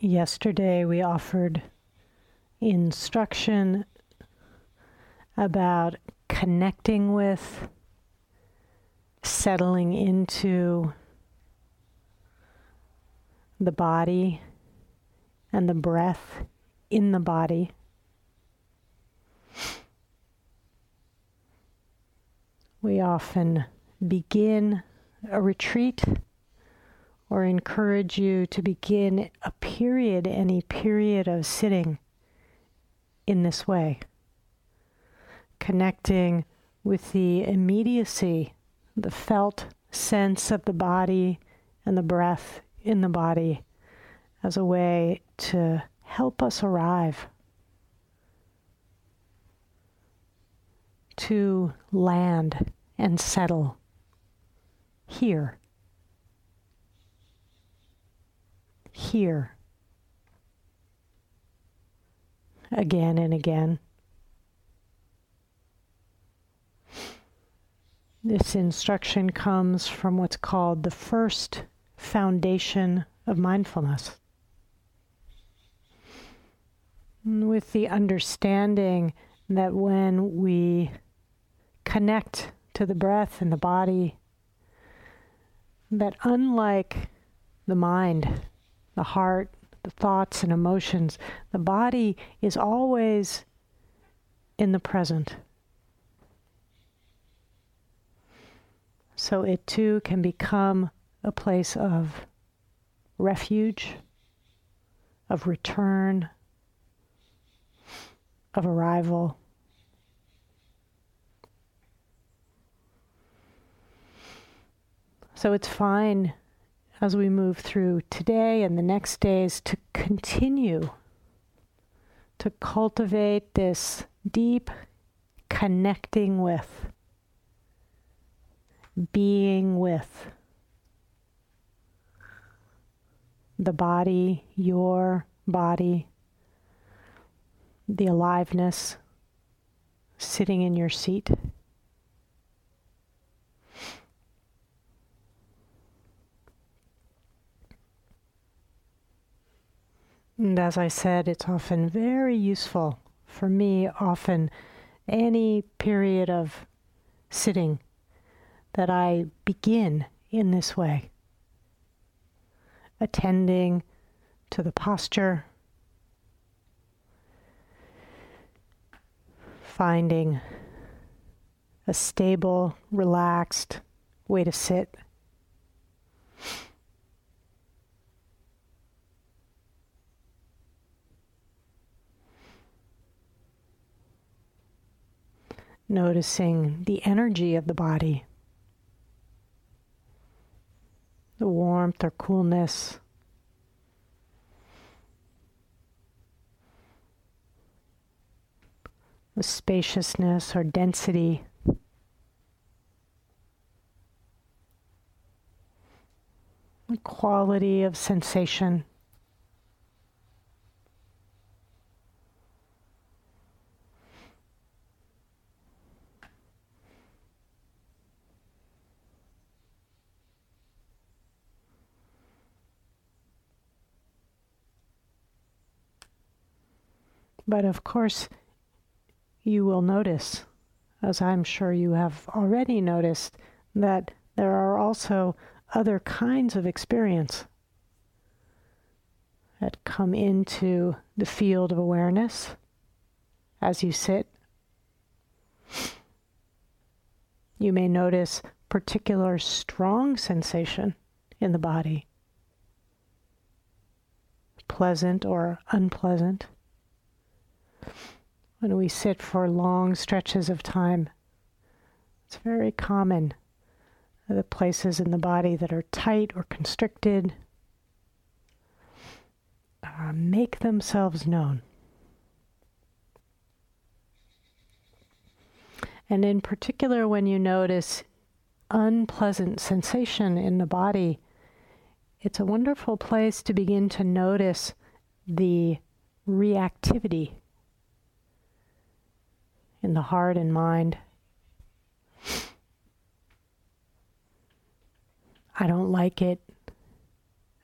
Yesterday we offered instruction about connecting with, settling into the body and the breath in the body. We often begin a retreat or encourage you to begin a period, any period of sitting in this way, connecting with the immediacy, the felt sense of the body and the breath in the body as a way to help us arrive to land and settle here. Here. Again and again. This instruction comes from what's called the first foundation of mindfulness. With the understanding that when we connect to the breath and the body, that unlike the mind, the heart, the thoughts and emotions, the body is always in the present. So it too can become a place of refuge, of return, of arrival. So it's fine as we move through today and the next days to continue to cultivate this deep connecting with, being with the body, your body, the aliveness sitting in your seat. And as I said, it's often very useful for me, often any period of sitting that I begin in this way, attending to the posture, finding a stable, relaxed way to sit. Noticing the energy of the body, the warmth or coolness. The spaciousness or density. The quality of sensation. But of course, you will notice, as I'm sure you have already noticed, that there are also other kinds of experience that come into the field of awareness as you sit. You may notice particular strong sensation in the body, pleasant or unpleasant when we sit for long stretches of time. It's very common. The places in the body that are tight or constricted uh, make themselves known. And in particular, when you notice unpleasant sensation in the body, it's a wonderful place to begin to notice the reactivity in the heart and mind. I don't like it.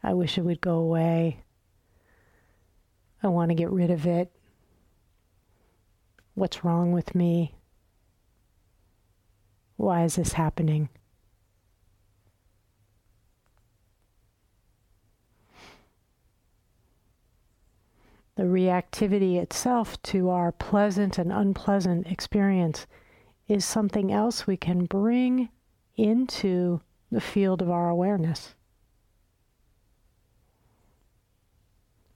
I wish it would go away. I want to get rid of it. What's wrong with me? Why is this happening? The reactivity itself to our pleasant and unpleasant experience is something else we can bring into the field of our awareness.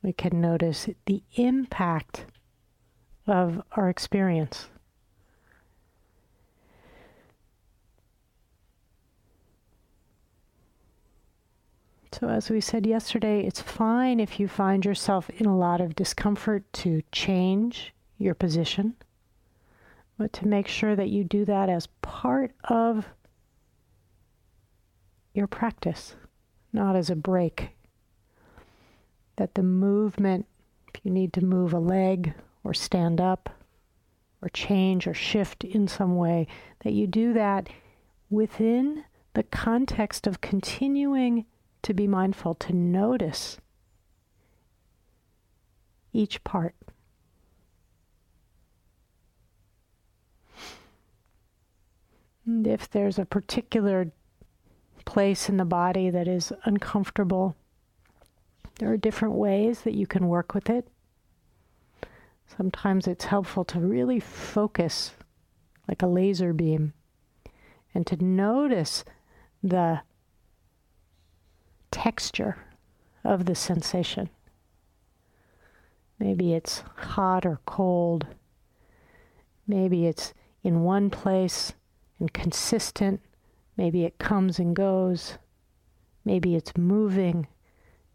We can notice the impact of our experience. So, as we said yesterday, it's fine if you find yourself in a lot of discomfort to change your position, but to make sure that you do that as part of your practice, not as a break. That the movement, if you need to move a leg or stand up or change or shift in some way, that you do that within the context of continuing to be mindful, to notice each part. And if there's a particular place in the body that is uncomfortable, there are different ways that you can work with it. Sometimes it's helpful to really focus like a laser beam and to notice the texture of the sensation. Maybe it's hot or cold. Maybe it's in one place and consistent. Maybe it comes and goes. Maybe it's moving.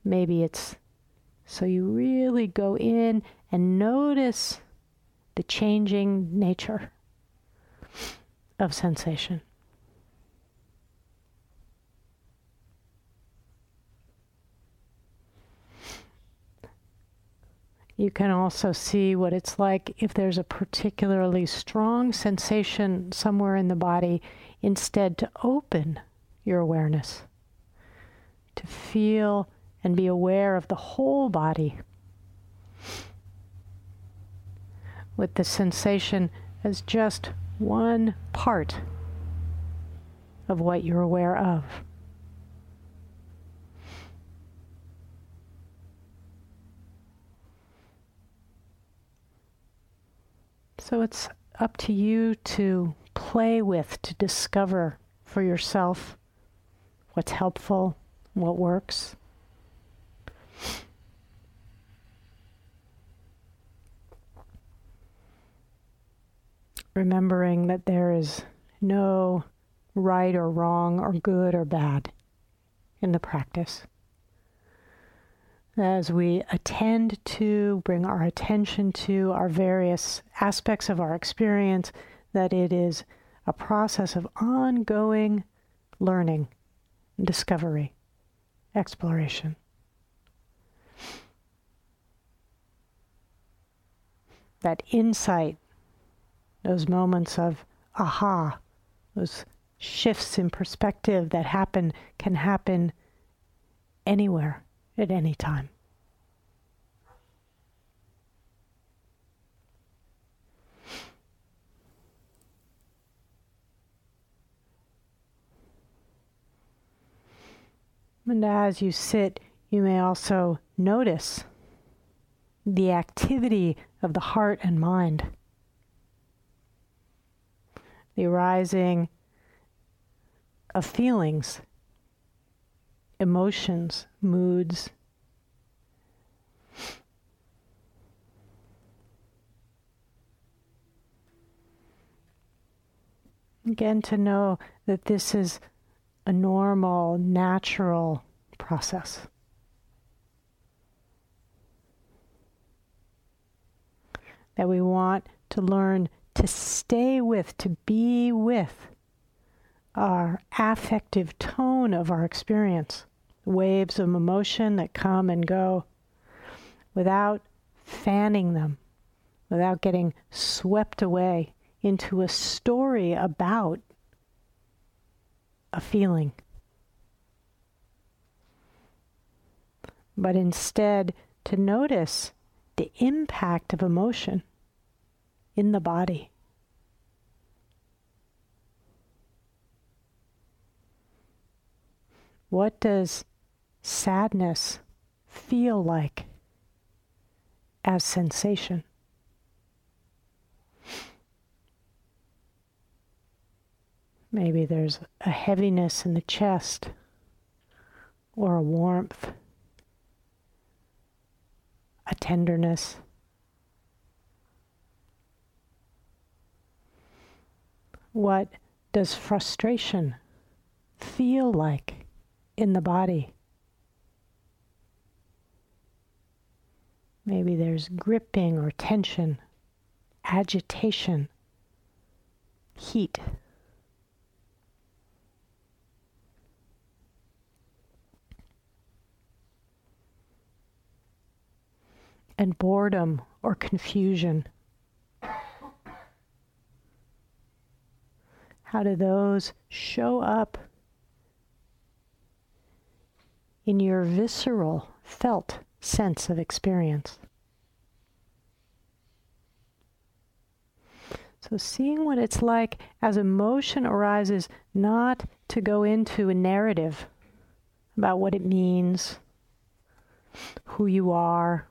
Maybe it's. So you really go in and notice the changing nature of sensation. You can also see what it's like if there's a particularly strong sensation somewhere in the body, instead, to open your awareness, to feel and be aware of the whole body, with the sensation as just one part of what you're aware of. So it's up to you to play with, to discover for yourself what's helpful, what works. Remembering that there is no right or wrong or good or bad in the practice as we attend to, bring our attention to our various aspects of our experience, that it is a process of ongoing learning, discovery, exploration. That insight, those moments of aha, those shifts in perspective that happen can happen anywhere at any time. And as you sit, you may also notice the activity of the heart and mind, the arising of feelings emotions, moods. Again, to know that this is a normal, natural process. That we want to learn to stay with, to be with our affective tone of our experience waves of emotion that come and go without fanning them, without getting swept away into a story about a feeling. But instead, to notice the impact of emotion in the body. What does sadness feel like as sensation? Maybe there's a heaviness in the chest or a warmth, a tenderness. What does frustration feel like in the body? Maybe there's gripping or tension, agitation, heat. And boredom or confusion. How do those show up in your visceral, felt sense of experience? So, seeing what it's like as emotion arises, not to go into a narrative about what it means, who you are,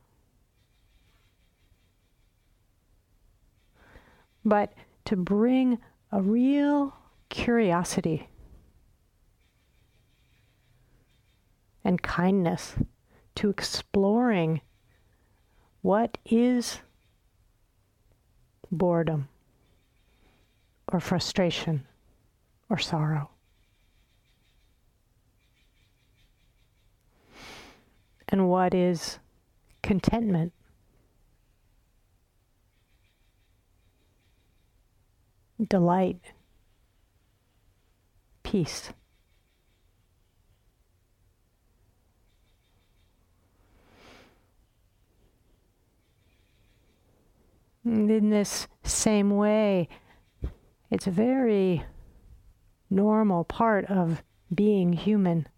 but to bring a real curiosity and kindness to exploring what is boredom or frustration or sorrow. And what is contentment delight, peace. In this same way, it's a very normal part of being human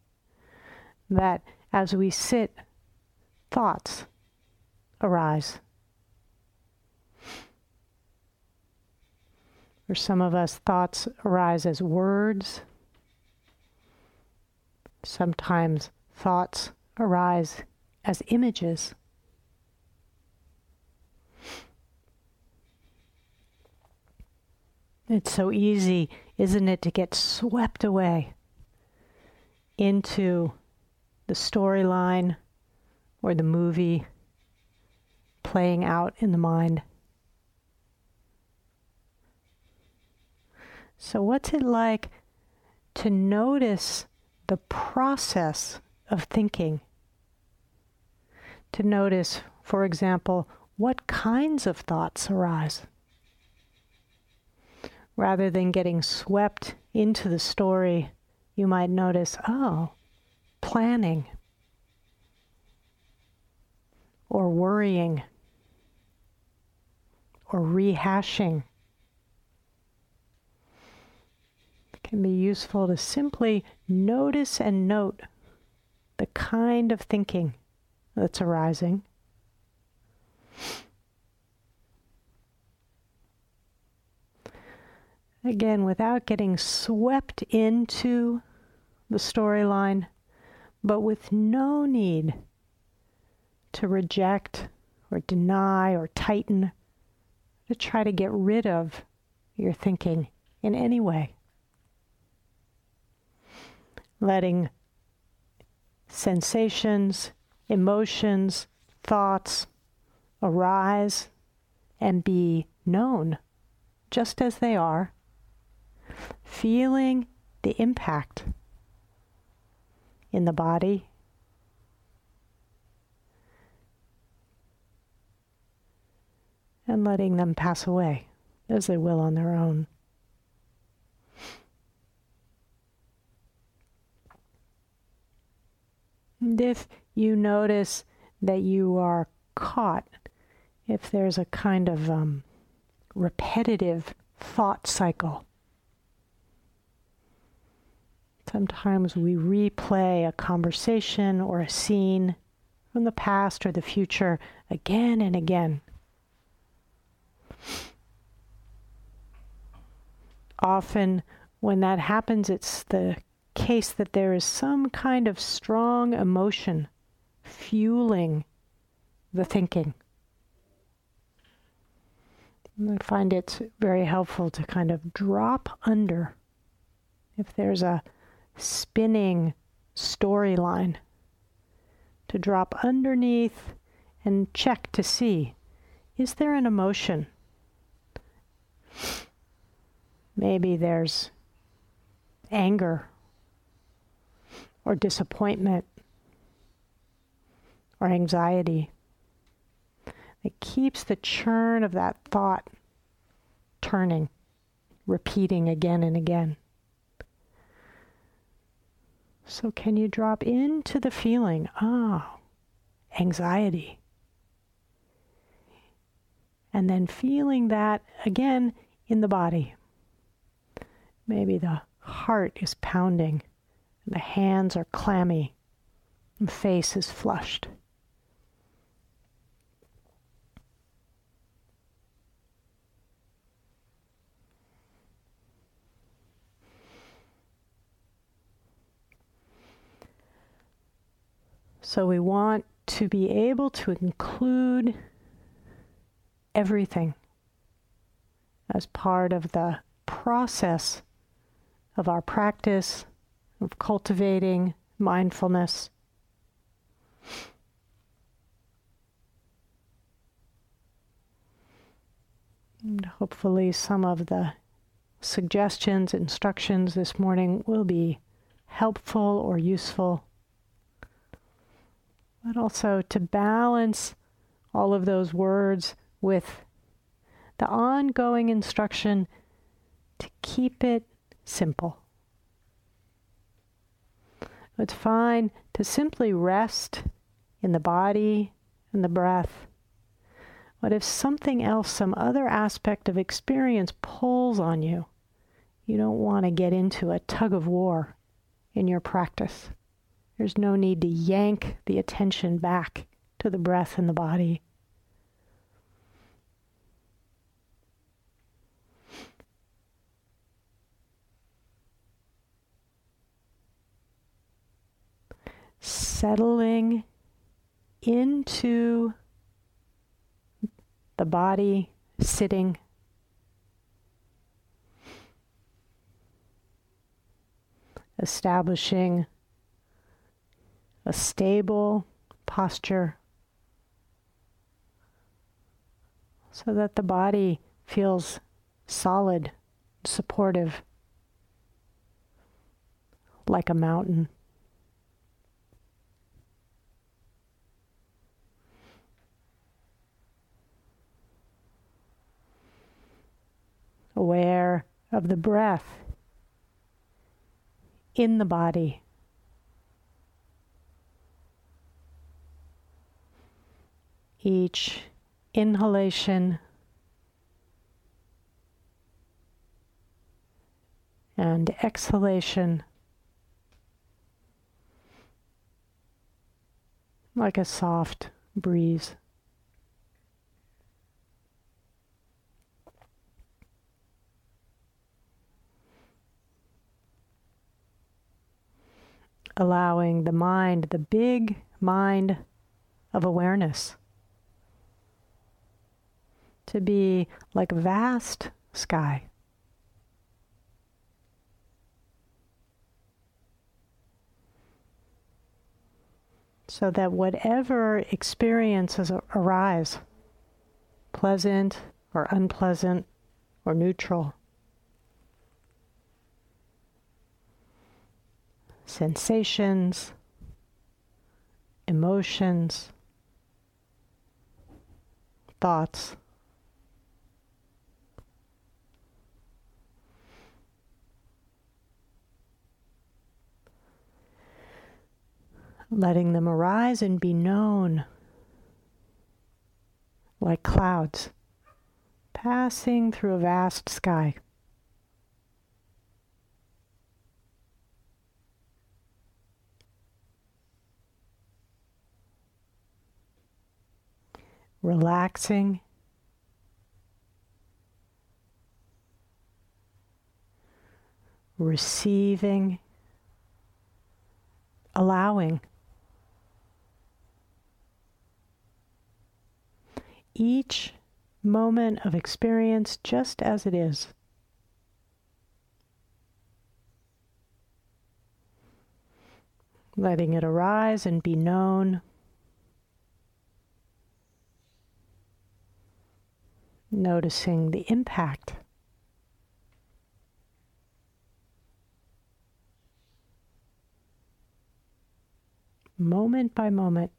that as we sit, thoughts arise. For some of us, thoughts arise as words. Sometimes thoughts arise as images. It's so easy, isn't it, to get swept away into the storyline or the movie playing out in the mind. So, what's it like to notice the process of thinking? To notice, for example, what kinds of thoughts arise? Rather than getting swept into the story, you might notice, oh, planning or worrying or rehashing can be useful to simply notice and note the kind of thinking that's arising. Again, without getting swept into the storyline, but with no need to reject or deny or tighten, to try to get rid of your thinking in any way. Letting sensations, emotions, thoughts arise and be known just as they are, feeling the impact in the body. And letting them pass away as they will on their own. And if you notice that you are caught, if there's a kind of um, repetitive thought cycle, sometimes we replay a conversation or a scene from the past or the future again and again. Often, when that happens, it's the case that there is some kind of strong emotion fueling the thinking. I find it very helpful to kind of drop under if there's a spinning storyline, to drop underneath and check to see is there an emotion? Maybe there's anger or disappointment or anxiety. It keeps the churn of that thought turning, repeating again and again. So, can you drop into the feeling? Ah, anxiety. And then feeling that again in the body. Maybe the heart is pounding, the hands are clammy, the face is flushed. So we want to be able to include everything as part of the process of our practice of cultivating mindfulness. And hopefully, some of the suggestions, instructions this morning will be helpful or useful but also to balance all of those words with the ongoing instruction to keep it simple. It's fine to simply rest in the body and the breath. But if something else, some other aspect of experience pulls on you, you don't want to get into a tug of war in your practice. There's no need to yank the attention back to the breath and the body. Settling into the body, sitting. Establishing a stable posture so that the body feels solid, supportive, like a mountain. Aware of the breath in the body. Each inhalation. And exhalation. Like a soft breeze. Allowing the mind, the big mind of awareness to be like a vast sky. So that whatever experiences arise, pleasant or unpleasant or neutral, sensations, emotions, thoughts, letting them arise and be known like clouds passing through a vast sky. relaxing. Receiving, allowing. Each moment of experience just as it is. Letting it arise and be known. Noticing the impact. Moment by moment.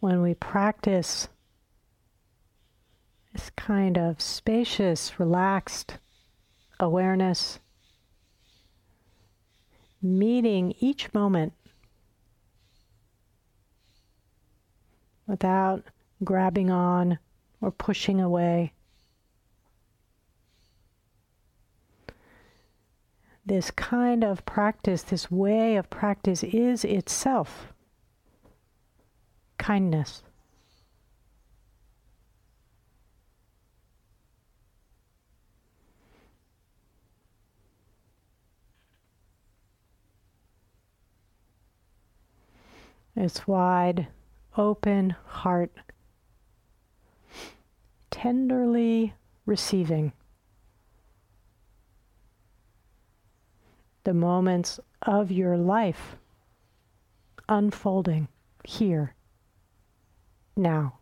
When we practice this kind of spacious, relaxed awareness, meeting each moment without grabbing on or pushing away. This kind of practice, this way of practice is itself kindness. Its wide, open heart, tenderly receiving the moments of your life unfolding here now.